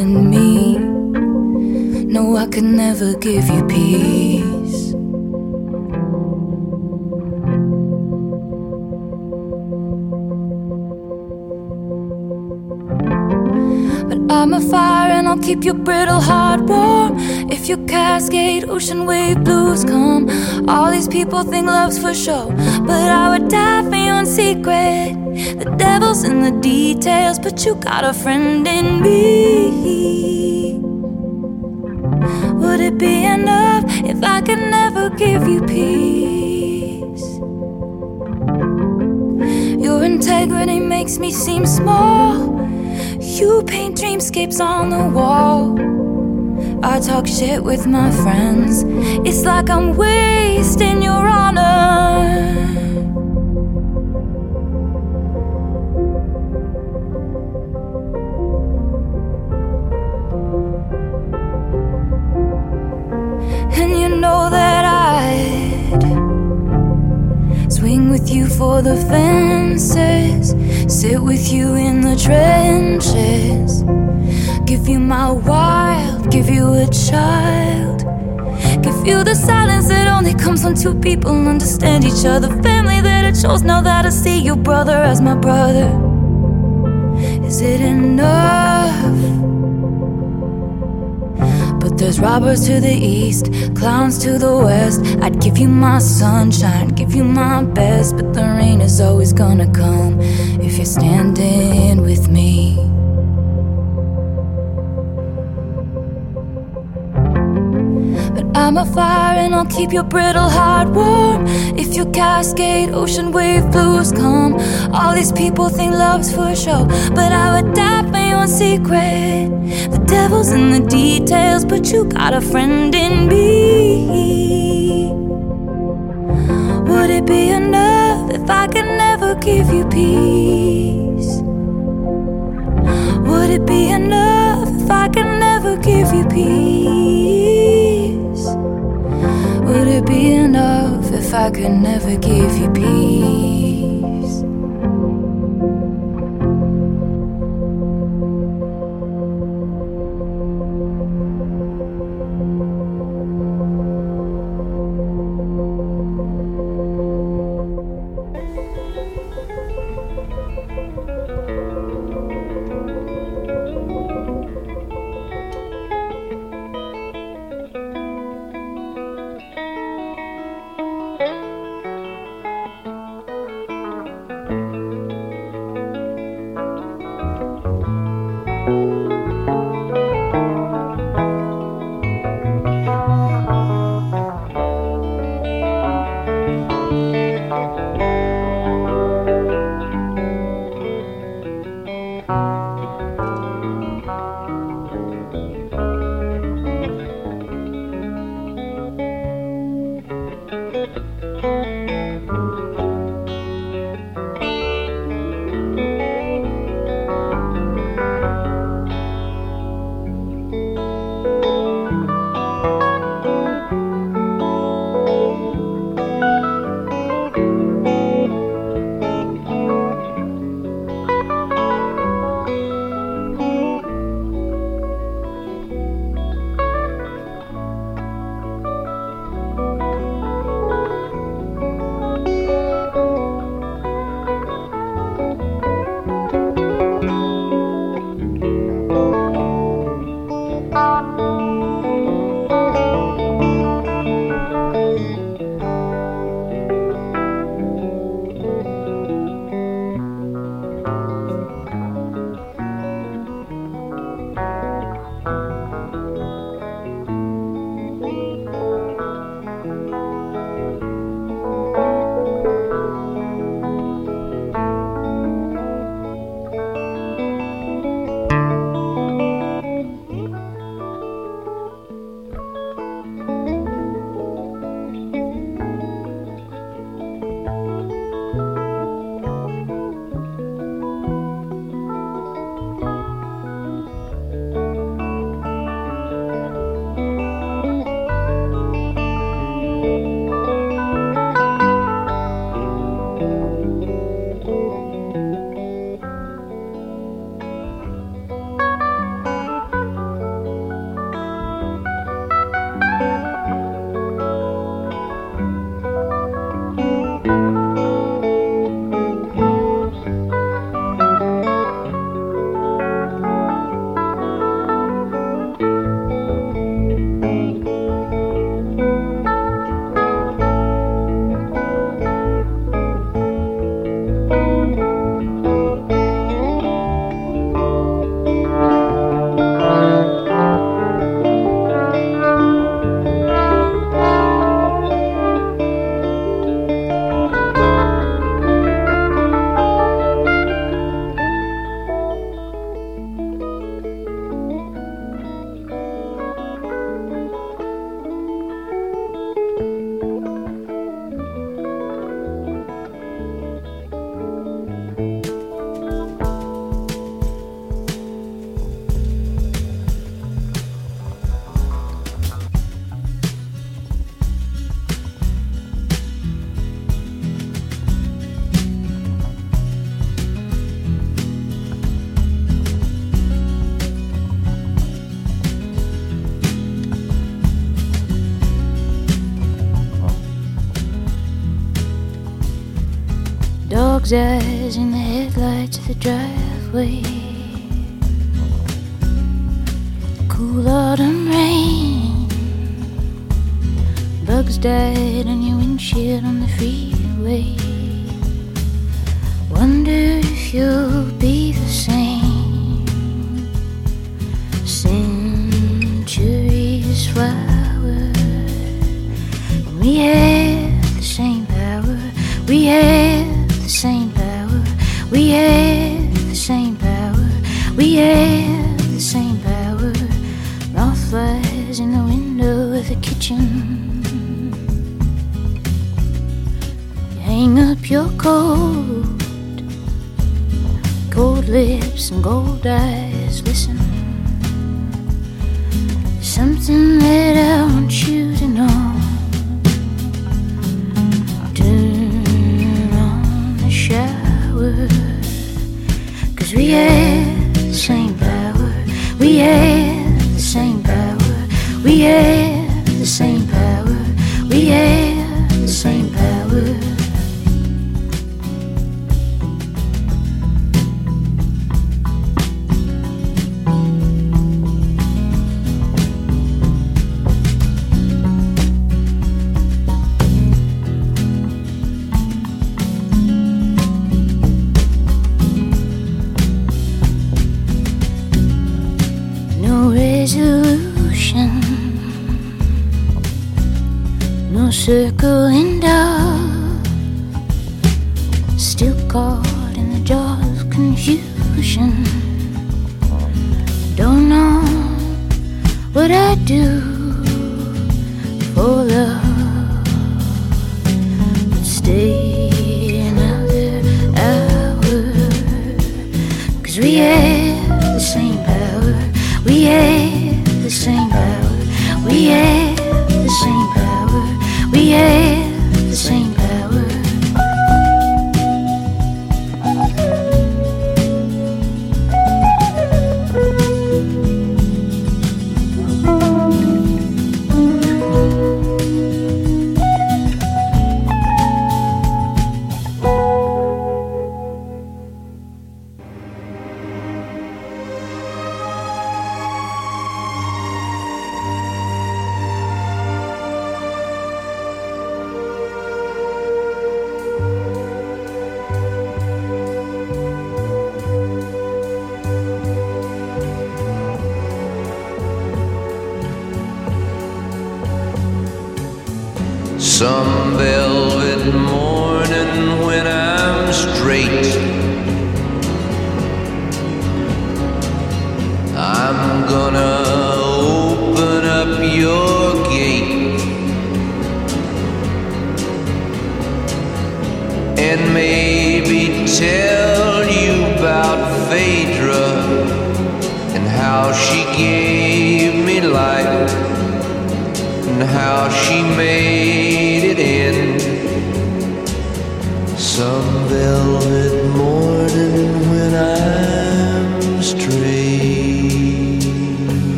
in me. No, I could never give you peace. But I'm a fire and I'll keep your brittle heart warm. If your cascade ocean wave blues come, all these people think love's for show. But I would die for you in secret. The devil's in the details, but you got a friend in me. Would it be enough if I could never give you peace? Your integrity makes me seem small. You paint dreamscapes on the wall. I talk shit with my friends. It's like I'm wasting your honor. For the fences, sit with you in the trenches, give you my wild, give you a child, give you the silence that only comes when two people understand each other, family that I chose. Now that I see your brother as my brother, is it enough? There's robbers to the east, clowns to the west. I'd give you my sunshine, give you my best. But the rain is always gonna come if you're standing with me. I'm a fire and I'll keep your brittle heart warm. If your cascade ocean wave blues come, all these people think love's for show. But I would die for you in secret. The devil's in the details, but you got a friend in me. Would it be enough if I could never give you peace? Would it be enough if I could never give you peace? Would it be enough if I could never give you peace? dodge in the headlights of the driveway. Cool autumn rain. Bugs died on your windshield on the freeway. Wonder if you'll be kitchen. Hang up your coat, gold lips and gold eyes. Listen, something that I want you to know. Turn on the shower, cause we have the same power. We have the same power. We have.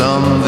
Some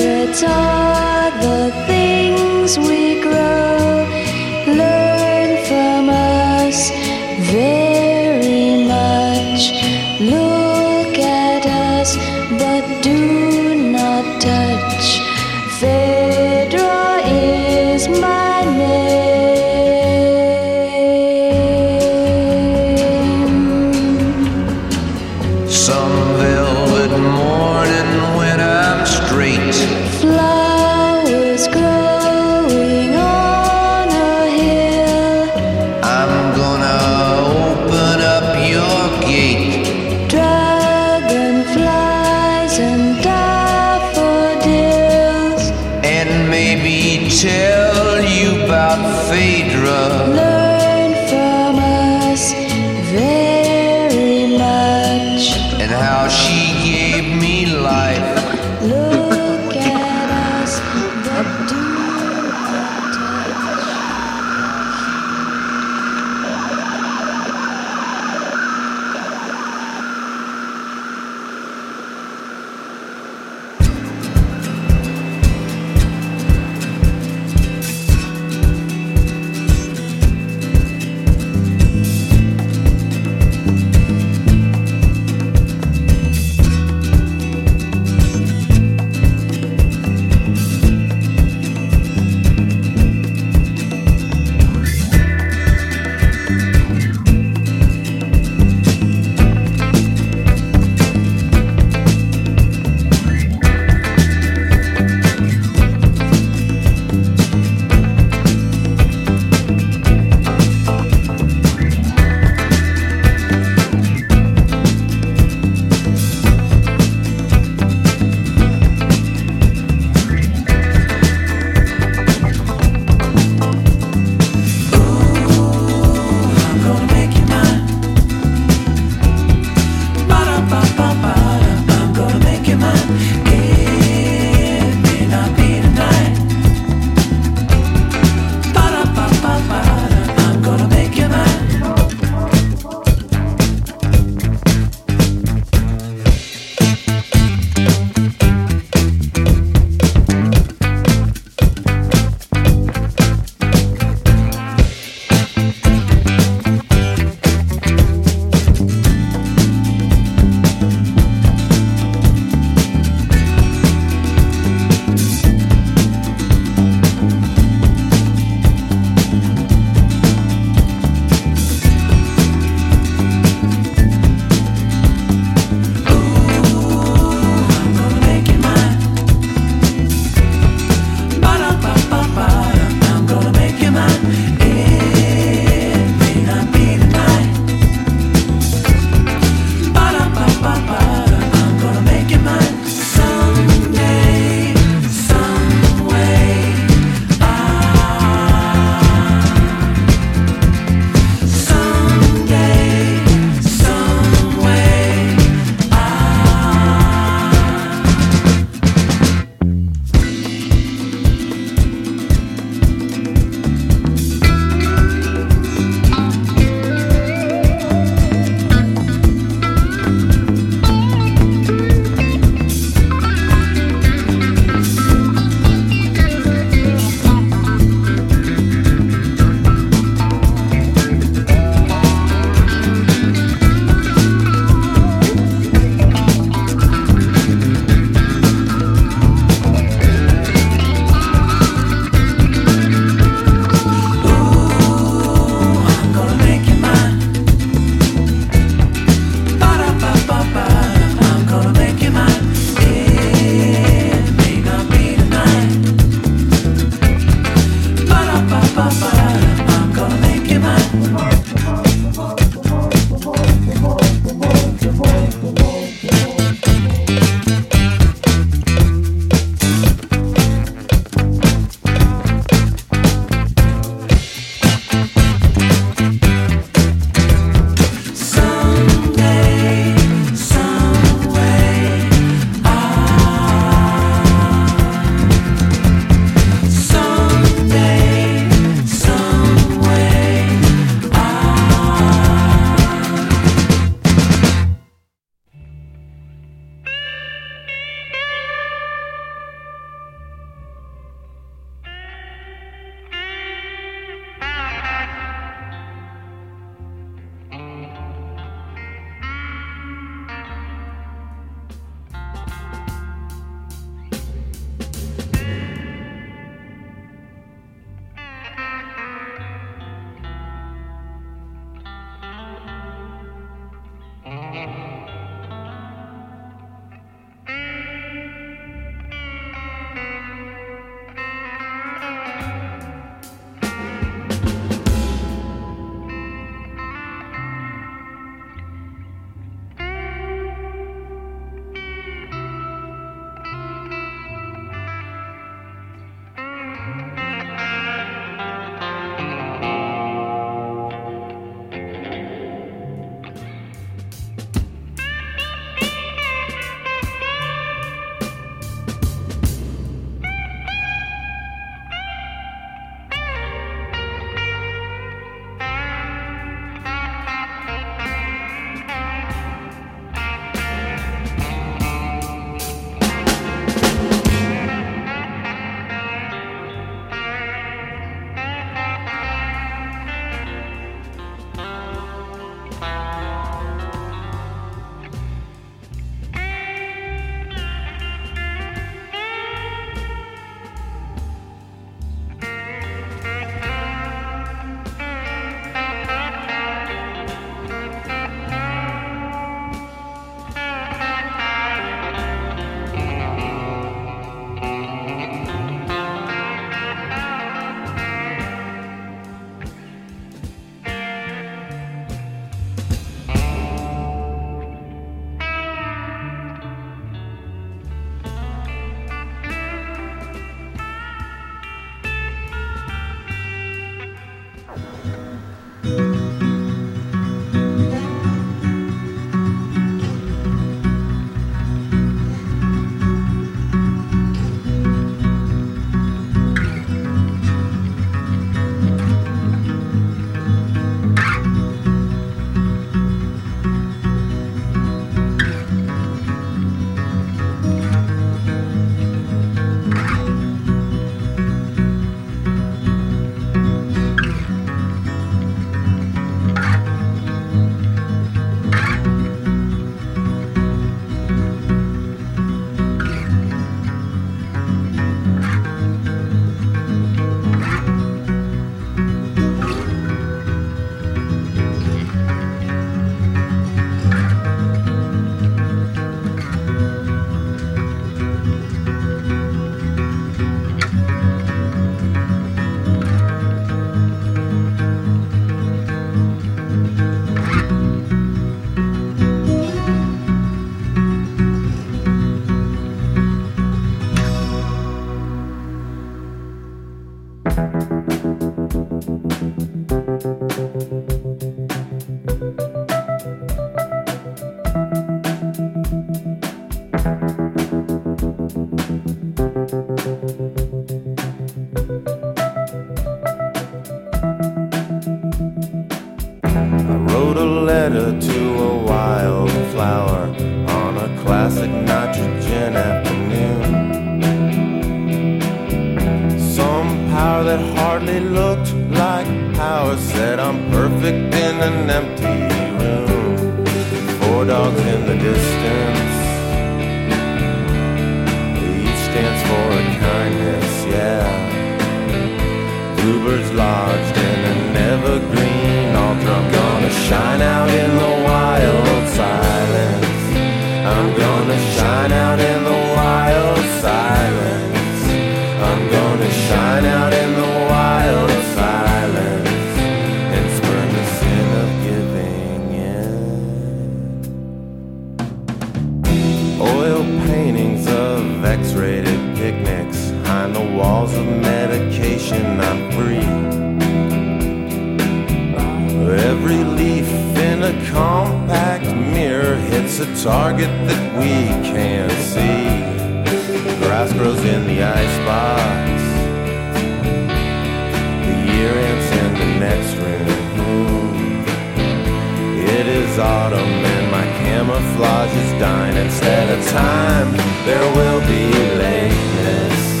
autumn and my camouflage is dying. Instead of time, there will be lateness.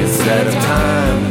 Instead of time,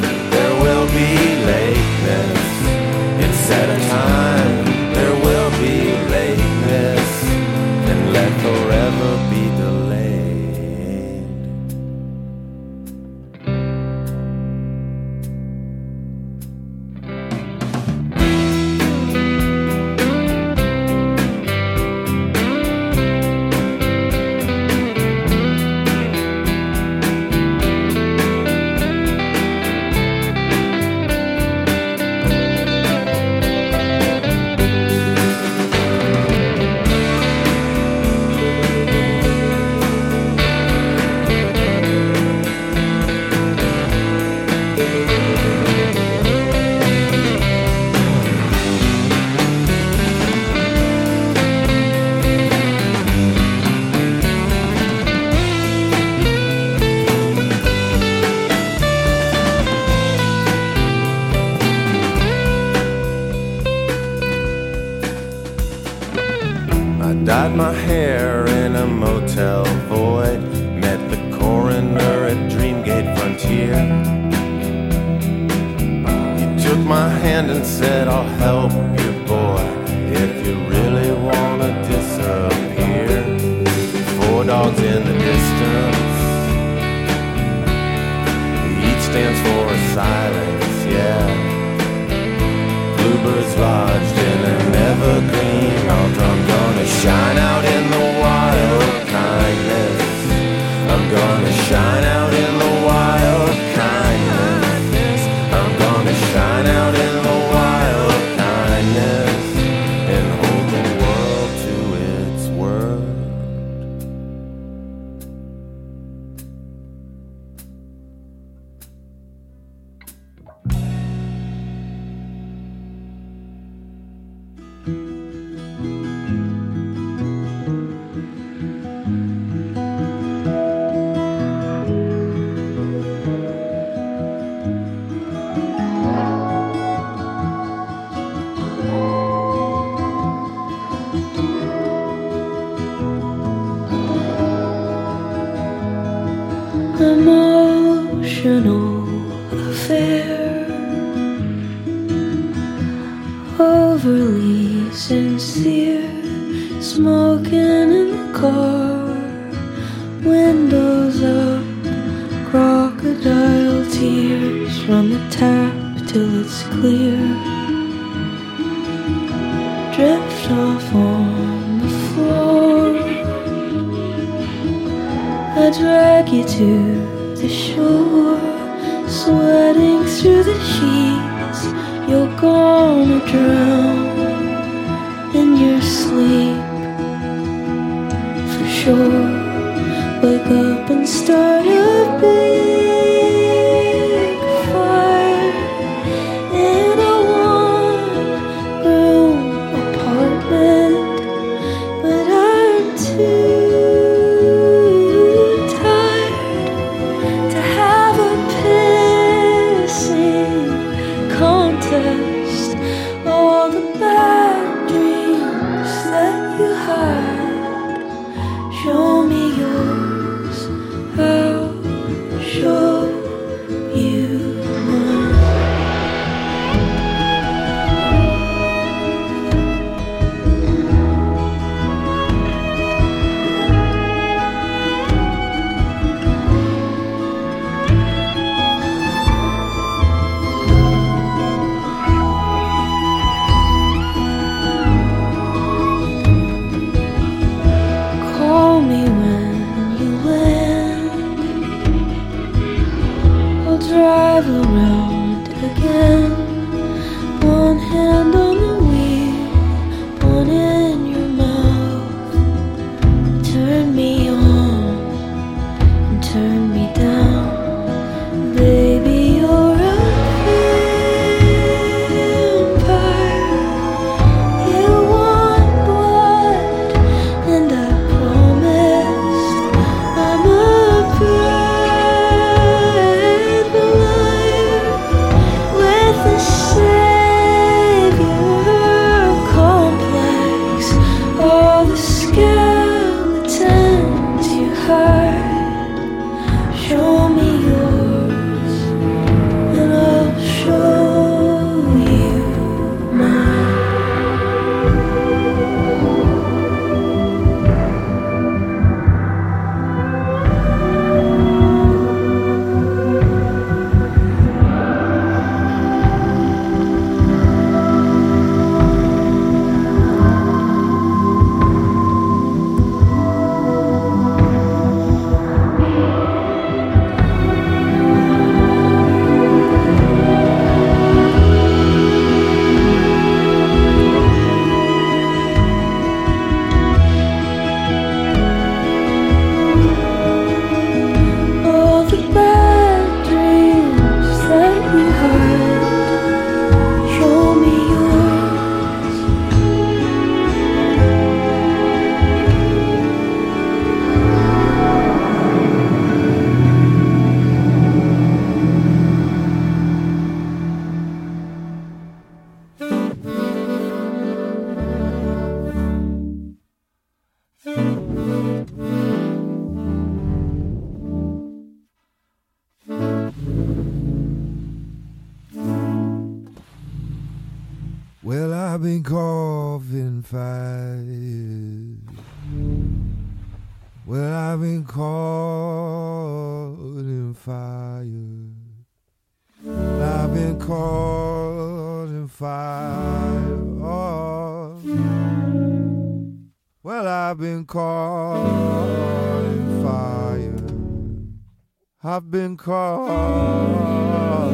caught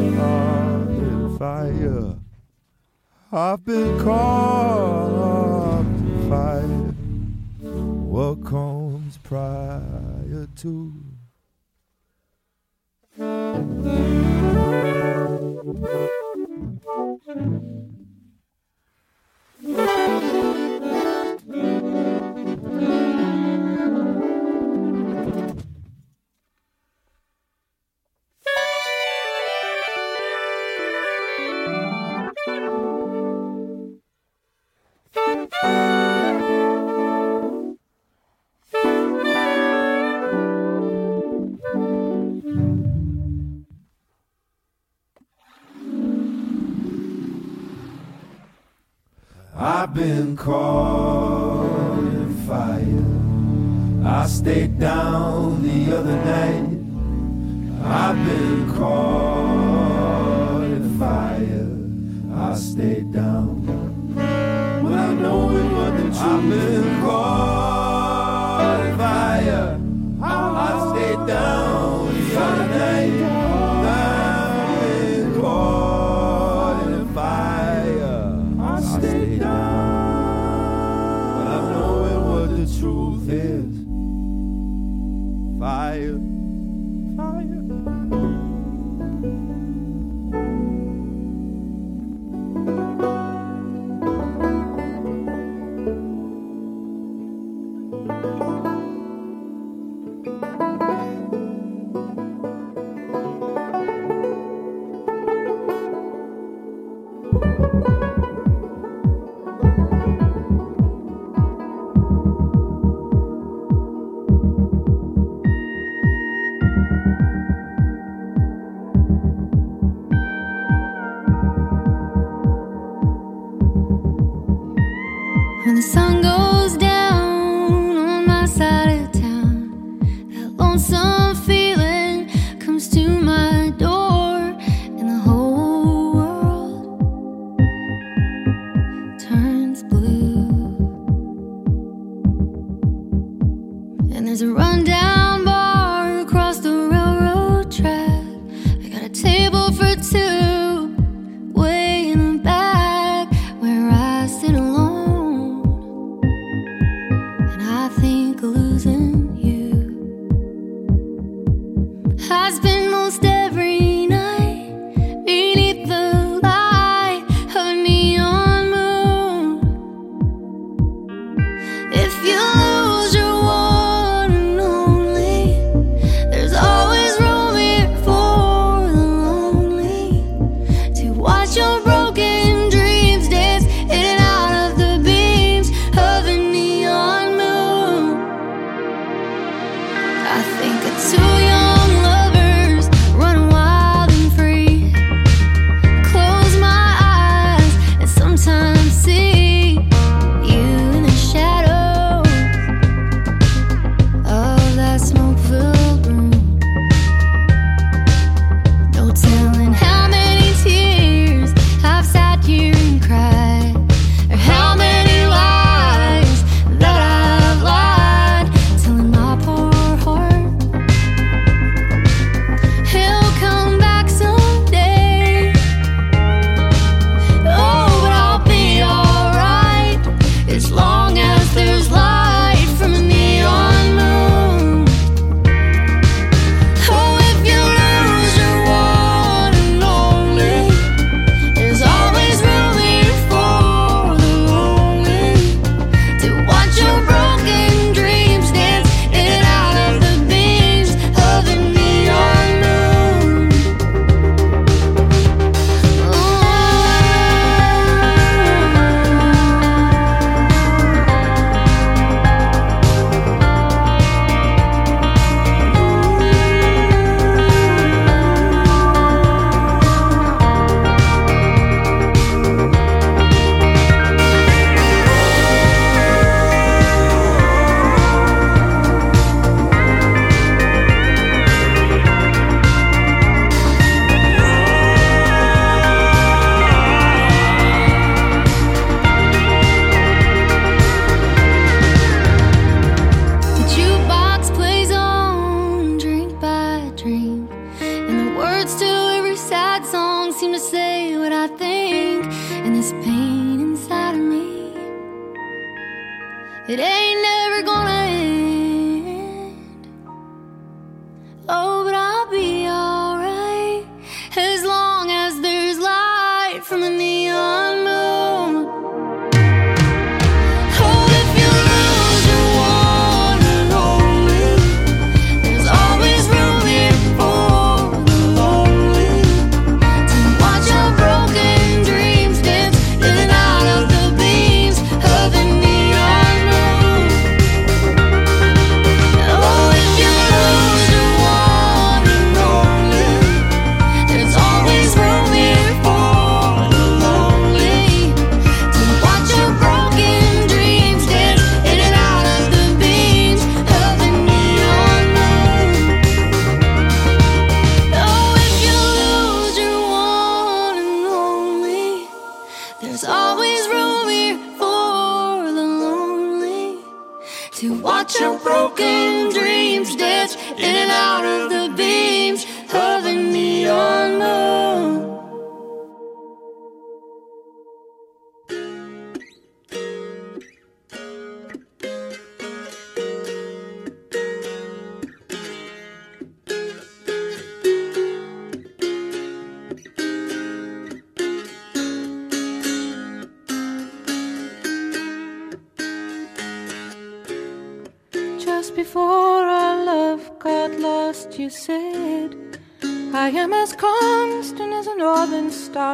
in fire. I've been caught in fire. What comes prior to? caught in fire. I stayed down the other night.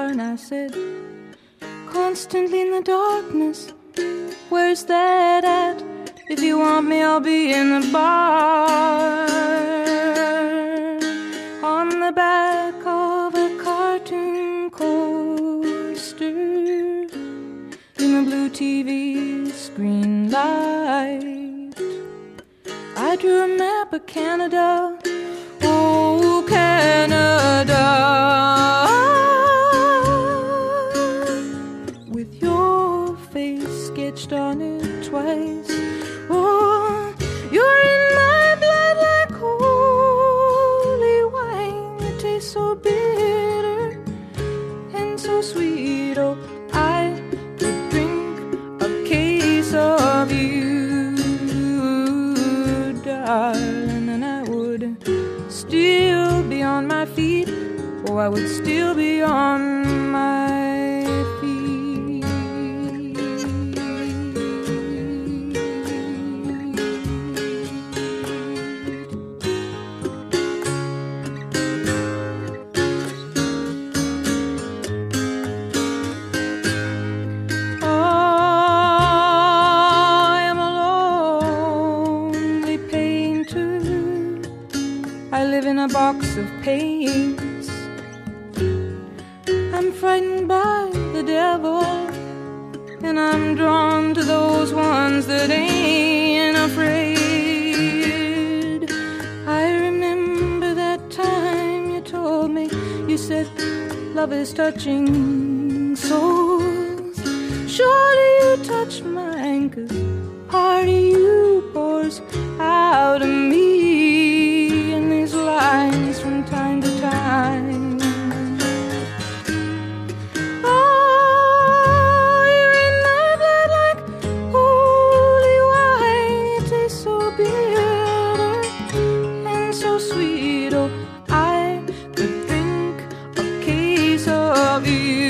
and I said, Constantly in the darkness, where's that at? If you want me, I'll be in the bar. On the back of a cartoon coaster, in the blue TV screen light, I drew a map of Canada. Oh, Canada. vida.